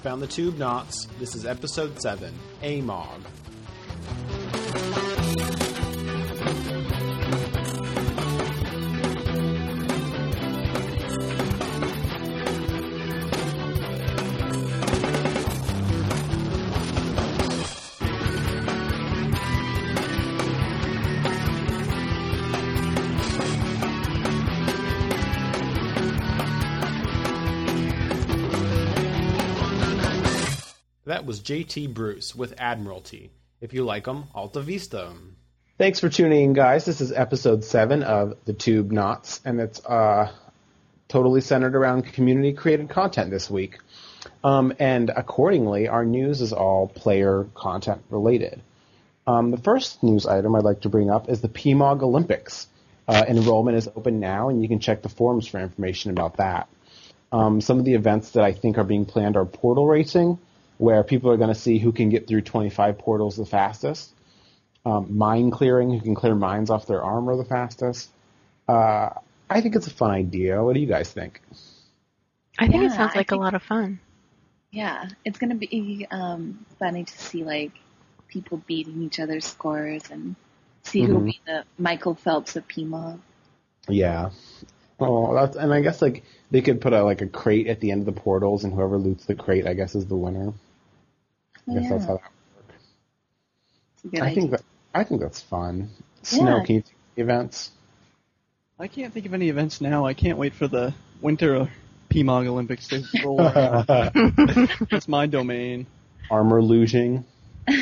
found the tube knots. This is episode 7 AMOG. That was JT Bruce with Admiralty. If you like them, Alta Vista. Thanks for tuning in, guys. This is episode 7 of The Tube Knots, and it's uh, totally centered around community created content this week. Um, and accordingly, our news is all player content related. Um, the first news item I'd like to bring up is the PMOG Olympics. Uh, enrollment is open now, and you can check the forums for information about that. Um, some of the events that I think are being planned are portal racing, where people are going to see who can get through 25 portals the fastest. Um, mine clearing, who can clear mines off their armor the fastest. Uh, I think it's a fun idea. What do you guys think? I think it sounds like think- a lot of fun. Yeah, it's gonna be um, funny to see like people beating each other's scores and see who'll Mhm. be the Michael Phelps of PMOG. Yeah. Oh, that's and I guess like they could put a like a crate at the end of the portals, and whoever loots the crate, I guess, is the winner. I guess that's how that works. It's a good I idea. think that I think that's fun. Snow, Yeah. can you think of events? I can't think of any events now. I can't wait for the winter PMOG Olympics to roll around. That's my domain. Armor losing. I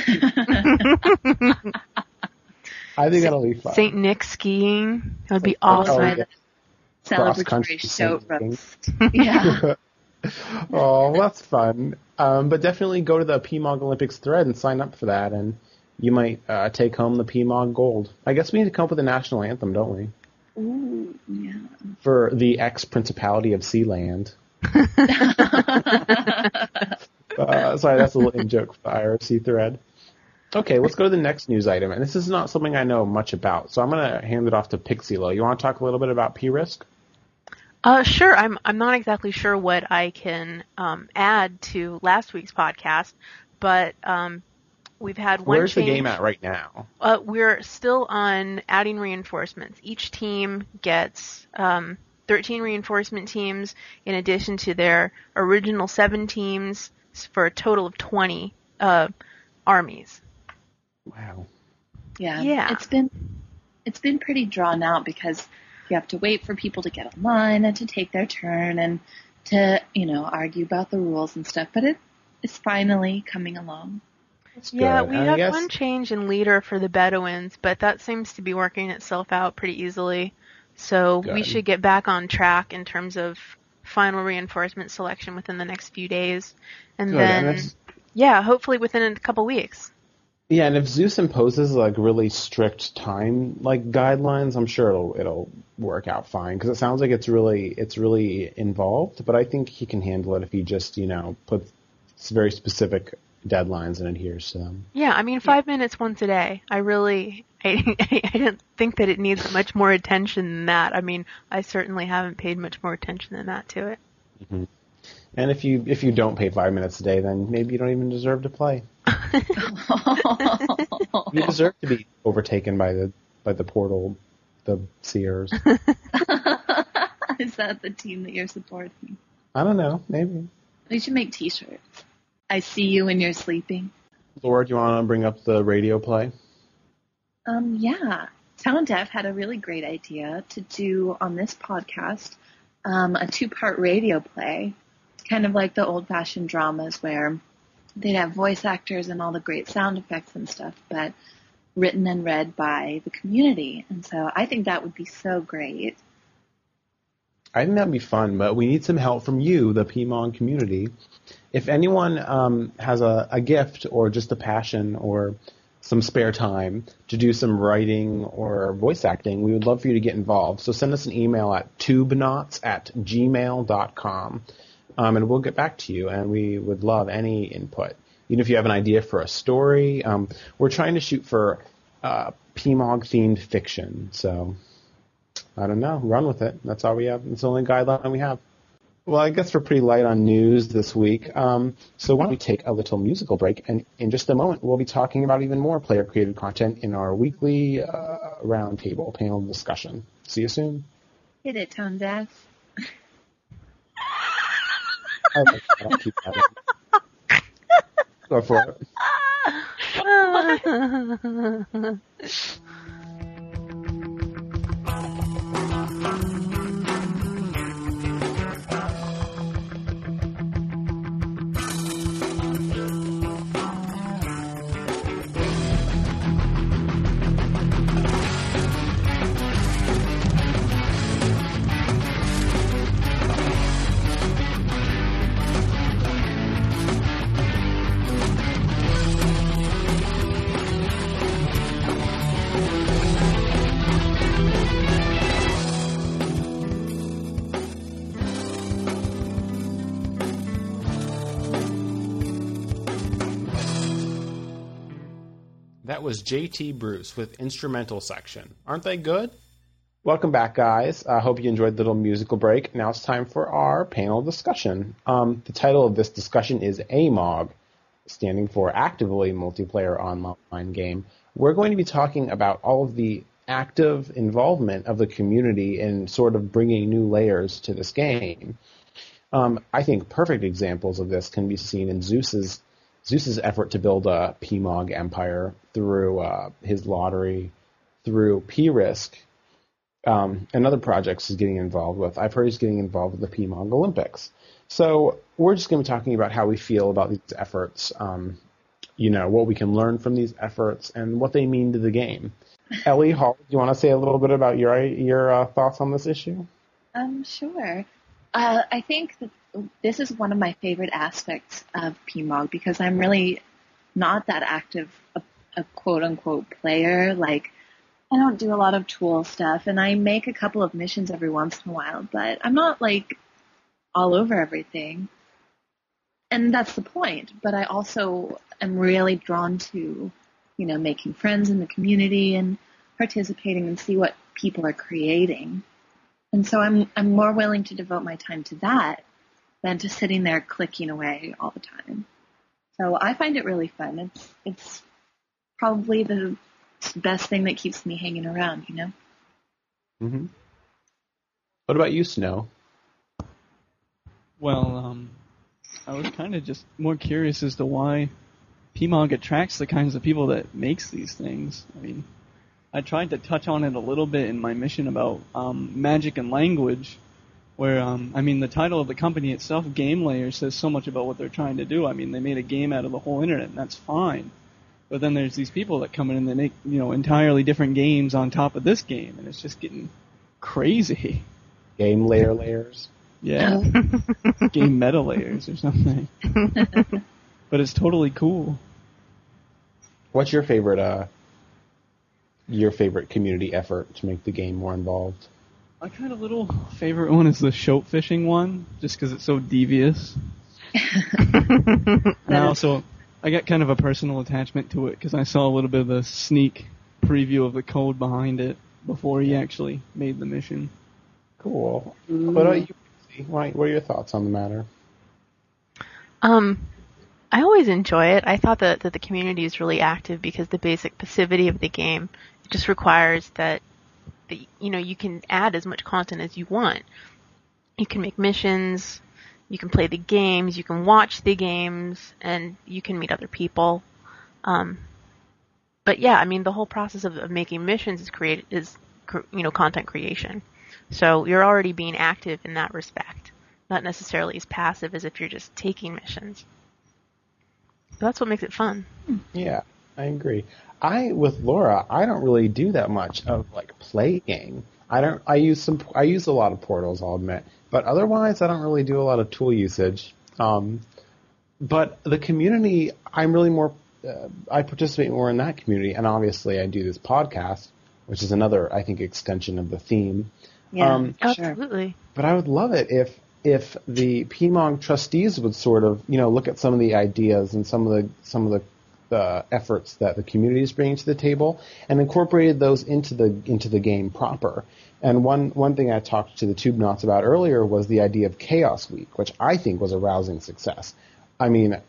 think that'll be fun. St. Nick skiing. That would be Oh, awesome. yeah. Celebratory cross-country show skiing. roast. Yeah. oh, that's fun. Um, but definitely go to the PMOG Olympics thread and sign up for that, and you might uh, take home the PMOG gold. I guess we need to come up with a national anthem, don't we? Ooh, yeah. For the ex Principality of Sealand. Uh, sorry, that's a little in joke for the IRC thread. Okay, let's go to the next news item, and this is not something I know much about, so I'm going to hand it off to Pixilo. You want to talk a little bit about P-Risk? Uh, sure. I'm I'm not exactly sure what I can um, add to last week's podcast, but um, we've had one Where's the game at right now? Uh, we're still on adding reinforcements. Each team gets um, 13 reinforcement teams in addition to their original seven teams for a total of 20 uh, armies. Wow. Yeah. Yeah. It's been it's been pretty drawn out because you have to wait for people to get online and to take their turn and to, you know, argue about the rules and stuff. But it is finally coming along. That's Yeah, we And I have guess- one change in leader for the Bedouins, but that seems to be working itself out pretty easily. So we should get back on track in terms of final reinforcement selection within the next few days. And Good, then, it's- yeah, hopefully within a couple weeks. Yeah, and if Zeus imposes like really strict time like guidelines, I'm sure it'll it'll work out fine because it sounds like it's really it's really involved. But I think he can handle it if he just you know puts very specific deadlines and adheres to them. Yeah, I mean, five minutes once a day. I really, I, I don't think that it needs much more attention than that. I mean, I certainly haven't paid much more attention than that to it. Mm-hmm. And if you if you don't pay five minutes a day, then maybe you don't even deserve to play. You deserve to be overtaken by the by the portal, the seers. is that the team that you're supporting? I don't know, maybe. We should make t-shirts. I see you when you're sleeping. Laura, do you want to bring up the radio play? Um, yeah. Sound Deaf had a really great idea to do on this podcast um, a two-part radio play, kind of like the old-fashioned dramas where they'd have voice actors and all the great sound effects and stuff, but written and read by the community. And so I think that would be so great. I think that'd be fun, but we need some help from you, the PMOG community. If anyone um, has a, a gift or just a passion or some spare time to do some writing or voice acting, we would love for you to get involved. So send us an email at tubeknots at gmail.com um, and we'll get back to you and we would love any input. Even if you have an idea for a story, um, we're trying to shoot for uh, PMOG themed fiction. So I don't know. Run with it. That's all we have. It's the only guideline we have. Well, I guess we're pretty light on news this week. Um, so why don't we take a little musical break? And in just a moment, we'll be talking about even more player created content in our weekly uh, roundtable panel discussion. See you soon. Hit it, Tone Deaf. I like that. I'll keep that in. Go for it. That was JT Bruce with instrumental section. Aren't they good? Welcome back, guys. I hope you enjoyed the little musical break. Now it's time for our panel discussion. Um, the title of this discussion is AMOG, standing for Actively Multiplayer Online Game. We're going to be talking about all of the active involvement of the community in sort of bringing new layers to this game. Um, I think perfect examples of this can be seen in Zeus's Zeus's effort to build a PMOG empire through uh, his lottery, through P-Risk, um, and other projects he's getting involved with. I've heard he's getting involved with the PMOG Olympics. So we're just going to be talking about how we feel about these efforts, um, you know, what we can learn from these efforts, and what they mean to the game. Ellie Hall, do you want to say a little bit about your your uh, thoughts on this issue? Um, sure. Uh, I think this is one of my favorite aspects of PMOG because I'm really not that active a, a quote unquote player. Like I don't do a lot of tool stuff and I make a couple of missions every once in a while, but I'm not like all over everything. And that's the point. But I also am really drawn to, you know, making friends in the community and participating and see what people are creating. And so I'm I'm more willing to devote my time to that than to sitting there clicking away all the time. So I find it really fun. It's it's probably the best thing that keeps me hanging around, you know. Mm-hmm. What about you, Snow? Well, um, I was kind of just more curious as to why PMOG attracts the kinds of people that makes these things. I mean, I tried to touch on it a little bit in my mission about um, magic and language, where um, I mean the title of the company itself, Game Layer, says so much about what they're trying to do. I mean they made a game out of the whole internet, and that's fine. But then there's these people that come in and they make you know entirely different games on top of this game, and it's just getting crazy. Game layer layers. Yeah, game meta layers or something. but it's totally cool. What's your favorite uh your favorite community effort to make the game more involved? My kind of little favorite one is the shoat fishing one, just because it's so devious. and I also, I got kind of a personal attachment to it because I saw a little bit of a sneak preview of the code behind it before he actually made the mission. Cool. What about you? What are your thoughts on the matter? Um, I always enjoy it. I thought that, that the community is really active because the basic passivity of the game just requires that the, you know, you can add as much content as you want. You can make missions, you can play the games, you can watch the games, and you can meet other people. Um, but yeah, I mean, the whole process of, of making missions is create is you know content creation. So you're already being active in that respect, not necessarily as passive as if you're just taking missions. So that's what makes it fun. Yeah, I agree. I with Laura, I don't really do that much of like playing. I don't. I use some. I use a lot of portals. I'll admit, but otherwise, I don't really do a lot of tool usage. Um, but the community, I'm really more. Uh, I participate more in that community, and obviously, I do this podcast, which is another, I think, extension of the theme. Yeah, Um, sure. Absolutely. But I would love it if if the PMOG trustees would sort of you know look at some of the ideas and some of the some of the efforts that the community is bringing to the table and incorporated those into the into the game proper And one one thing I talked to the Tube Knots about earlier was the idea of Chaos Week, which I think was a rousing success. I mean,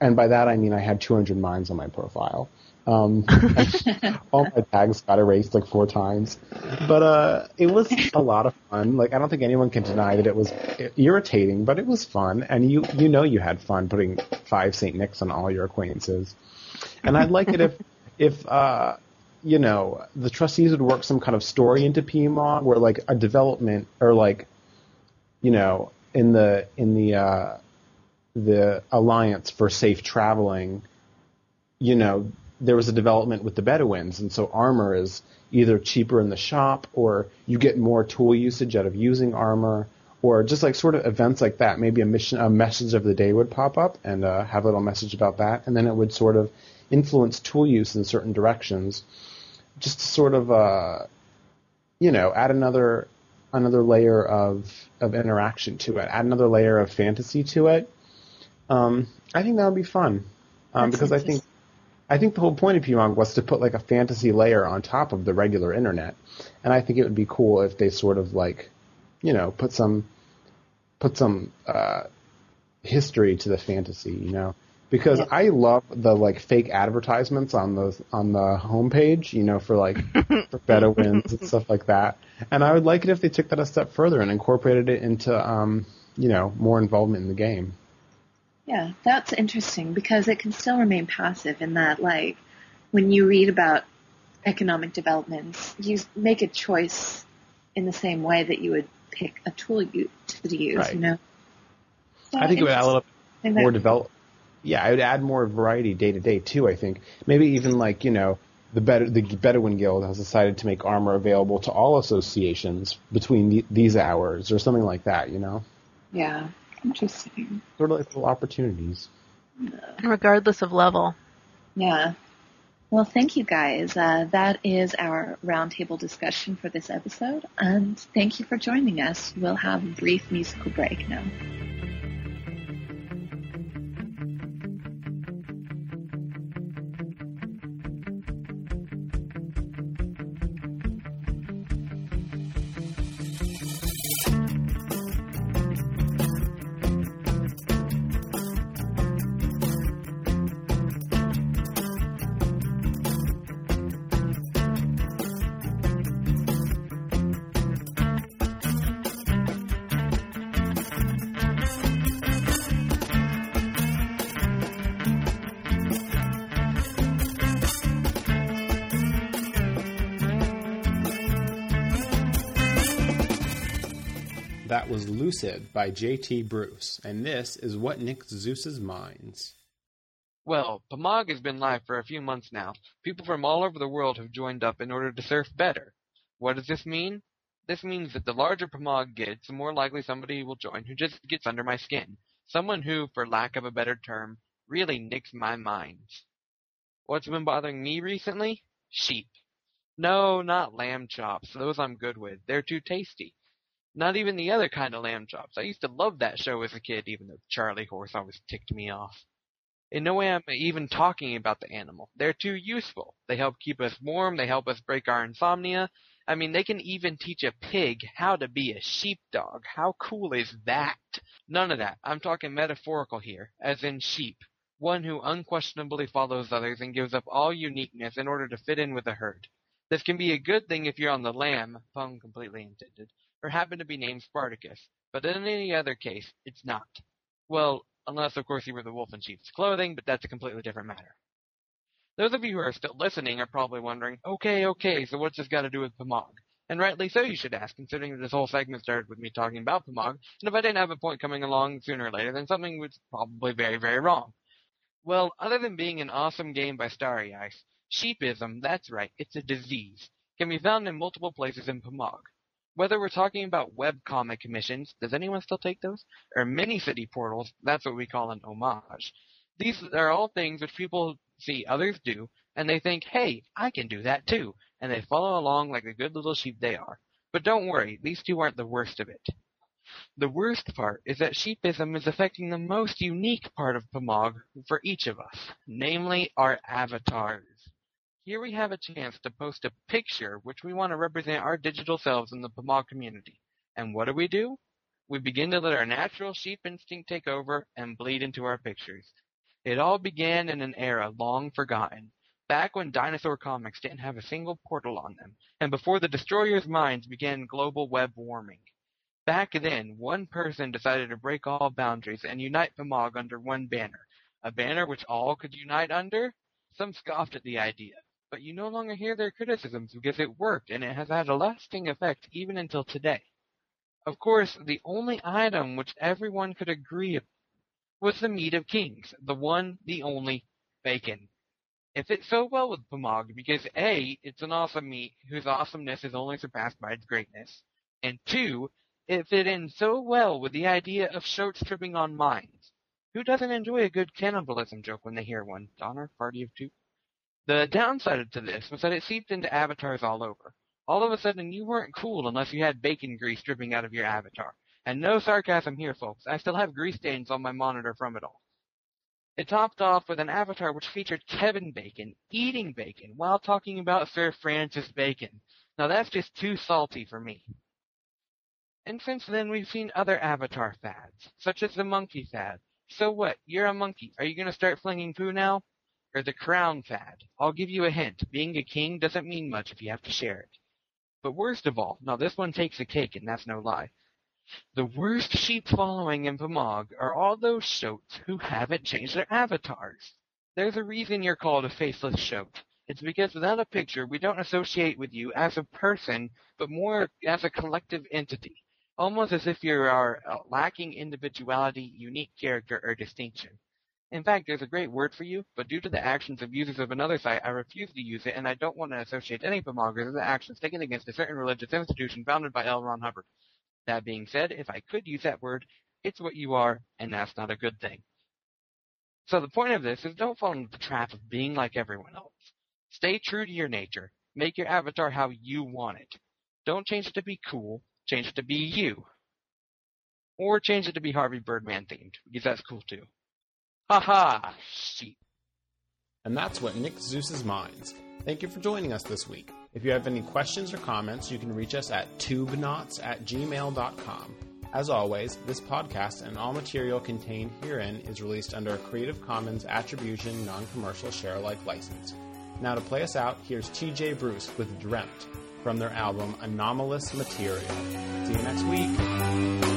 and by that I mean I had 200 mines on my profile. Um, all my tags got erased like four times, but uh, it was a lot of fun. Like I don't think anyone can deny that it was irritating, but it was fun, and you you know you had fun putting five Saint Nicks on all your acquaintances. And I'd like it if if uh, you know the trustees would work some kind of story into PMOG where like a development or like you know in the in the uh, the alliance for safe traveling, you know there was a development with the Bedouins, and so armor is either cheaper in the shop or you get more tool usage out of using armor, or just like sort of events like that. Maybe a mission, a message of the day would pop up and uh, have a little message about that, and then it would sort of influence tool use in certain directions, just to sort of, uh, you know, add another another layer of of interaction to it, add another layer of fantasy to it. Um, I think that would be fun um, because I think I think the whole point of PMOG was to put like a fantasy layer on top of the regular internet, and I think it would be cool if they sort of like, you know, put some, put some uh, history to the fantasy, you know, because yeah. I love the like fake advertisements on the on the homepage, you know, for like for Bedouins and stuff like that, and I would like it if they took that a step further and incorporated it into, um, you know, more involvement in the game. Yeah, that's interesting because it can still remain passive in that, like, when you read about economic developments, you make a choice in the same way that you would pick a tool you, to use, right. you know? So I think it would add a little more develop. Yeah, I would add more variety day to day too. I think maybe even like you know the Bed- the Bedouin Guild has decided to make armor available to all associations between the, these hours or something like that. You know. Yeah, Interesting. Sort of like little opportunities. Regardless of level. Yeah. Well, thank you guys. Uh, that is our roundtable discussion for this episode, and thank you for joining us. We'll have a brief musical break now. Was Lucid by J.T. Bruce, and this is what nicks Zeus's minds. Well, PMOG has been live for a few months now. People from all over the world have joined up in order to surf better. What does this mean? This means that the larger PMOG gets, the more likely somebody will join who just gets under my skin. Someone who, for lack of a better term, really nicks my minds. What's been bothering me recently? Sheep. No, not lamb chops. Those I'm good with. They're too tasty. Not even the other kind of lamb chops. I used to love that show as a kid, even though Charlie Horse always ticked me off. In no way am I even talking about the animal. They're too useful. They help keep us warm, they help us break our insomnia. I mean, they can even teach a pig how to be a sheepdog. How cool is that? None of that. I'm talking metaphorical here, as in sheep. One who unquestionably follows others and gives up all uniqueness in order to fit in with the herd. This can be a good thing if you're on the lamb, pun completely intended, or happen to be named Spartacus, but in any other case, it's not. Well, unless of course you were the wolf in sheep's clothing, but that's a completely different matter. Those of you who are still listening are probably wondering, okay, okay, so what's this got to do with PMOG? And rightly so, you should ask, considering that this whole segment started with me talking about PMOG, and if I didn't have a point coming along sooner or later, then something was probably very, very wrong. Well, other than being an awesome game by Starry Ice, sheepism, that's right, it's a disease, can be found in multiple places in PMOG. Whether we're talking about webcomic commissions, does anyone still take those? Or mini-city portals, that's what we call an homage. These are all things which people see others do, and they think, hey, I can do that too, and they follow along like the good little sheep they are. But don't worry, these two aren't the worst of it. The worst part is that sheepism is affecting the most unique part of PMOG for each of us, namely our avatars. Here we have a chance to post a picture which we want to represent our digital selves in the Pamog community. And what do we do? We begin to let our natural sheep instinct take over and bleed into our pictures. It all began in an era long forgotten, back when dinosaur comics didn't have a single portal on them, and before the destroyer's minds began global web warming. Back then, one person decided to break all boundaries and unite Pamog under one banner. A banner which all could unite under? Some scoffed at the idea, but you no longer hear their criticisms because it worked and it has had a lasting effect even until today. Of course, the only item which everyone could agree was the meat of kings, the one, the only, bacon. It fits so well with Pamog because A, it's an awesome meat whose awesomeness is only surpassed by its greatness, and two, it fit in so well with the idea of shoats tripping on mines. Who doesn't enjoy a good cannibalism joke when they hear one? Donner, party of two. The downside to this was that it seeped into avatars all over. All of a sudden, you weren't cool unless you had bacon grease dripping out of your avatar. And no sarcasm here, folks. I still have grease stains on my monitor from it all. It topped off with an avatar which featured Kevin Bacon eating bacon while talking about Sir Francis Bacon. Now that's just too salty for me. And since then we've seen other avatar fads, such as the monkey fad. So what? You're a monkey. Are you gonna start flinging poo now? Or the crown fad. I'll give you a hint. Being a king doesn't mean much if you have to share it. But worst of all, now this one takes a cake and that's no lie. The worst sheep following in Pamog are all those shoats who haven't changed their avatars. There's a reason you're called a faceless shoat. It's because without a picture, we don't associate with you as a person, but more as a collective entity. Almost as if you are lacking individuality, unique character, or distinction. In fact, there's a great word for you, but due to the actions of users of another site, I refuse to use it, and I don't want to associate any Pamoggers with the actions taken against a certain religious institution founded by L. Ron Hubbard. That being said, if I could use that word, it's what you are, and that's not a good thing. So the point of this is don't fall into the trap of being like everyone else. Stay true to your nature. Make your avatar how you want it. Don't change it to be cool. Change it to be you. Or change it to be Harvey Birdman themed, because that's cool too. Haha, sheep. And that's what Nick Zeus's minds. Thank you for joining us this week. If you have any questions or comments, you can reach us at tubeknots at gmail.com. As always, this podcast and all material contained herein is released under a Creative Commons Attribution Non-Commercial Share-alike license. Now to play us out, here's TJ Bruce with Dreamt from their album Anomalous Material. See you next week.